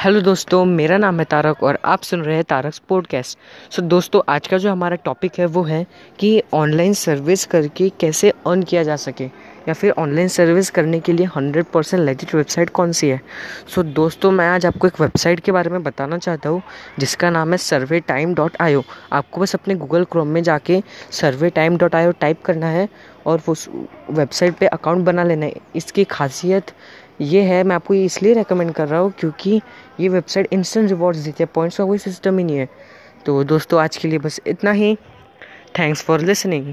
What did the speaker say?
Hello दोस्तों मेरा नाम है तारक और आप सुन रहे हैं तारक पॉडकास्ट सो दोस्तों आज का जो हमारा टॉपिक है वो है कि ऑनलाइन सर्विस करके कैसे अर्न किया जा सके या फिर ऑनलाइन सर्विस करने के लिए हंड्रेड परसेंट लेजिट वेबसाइट कौन सी है? सो so, दोस्तों मैं आज आपको एक वेबसाइट के बारे में बताना चाहता हूँ जिसका नाम है सर्वे टाइम डॉट ओ आपको बस अपने गूगल क्रोम में जाके survey time dot o type करना है और उस वेबसाइट पे अकाउंट बना लेना है। इसकी खासियत ये है, मैं आपको इसलिए रेकमेंड कर रहा हूँ क्योंकि ये वेबसाइट इंस्टेंट रिवॉर्ड्स देती है पॉइंट्स का कोई सिस्टम ही नहीं है। तो दोस्तों, आज के लिए बस इतना ही। Thanks for listening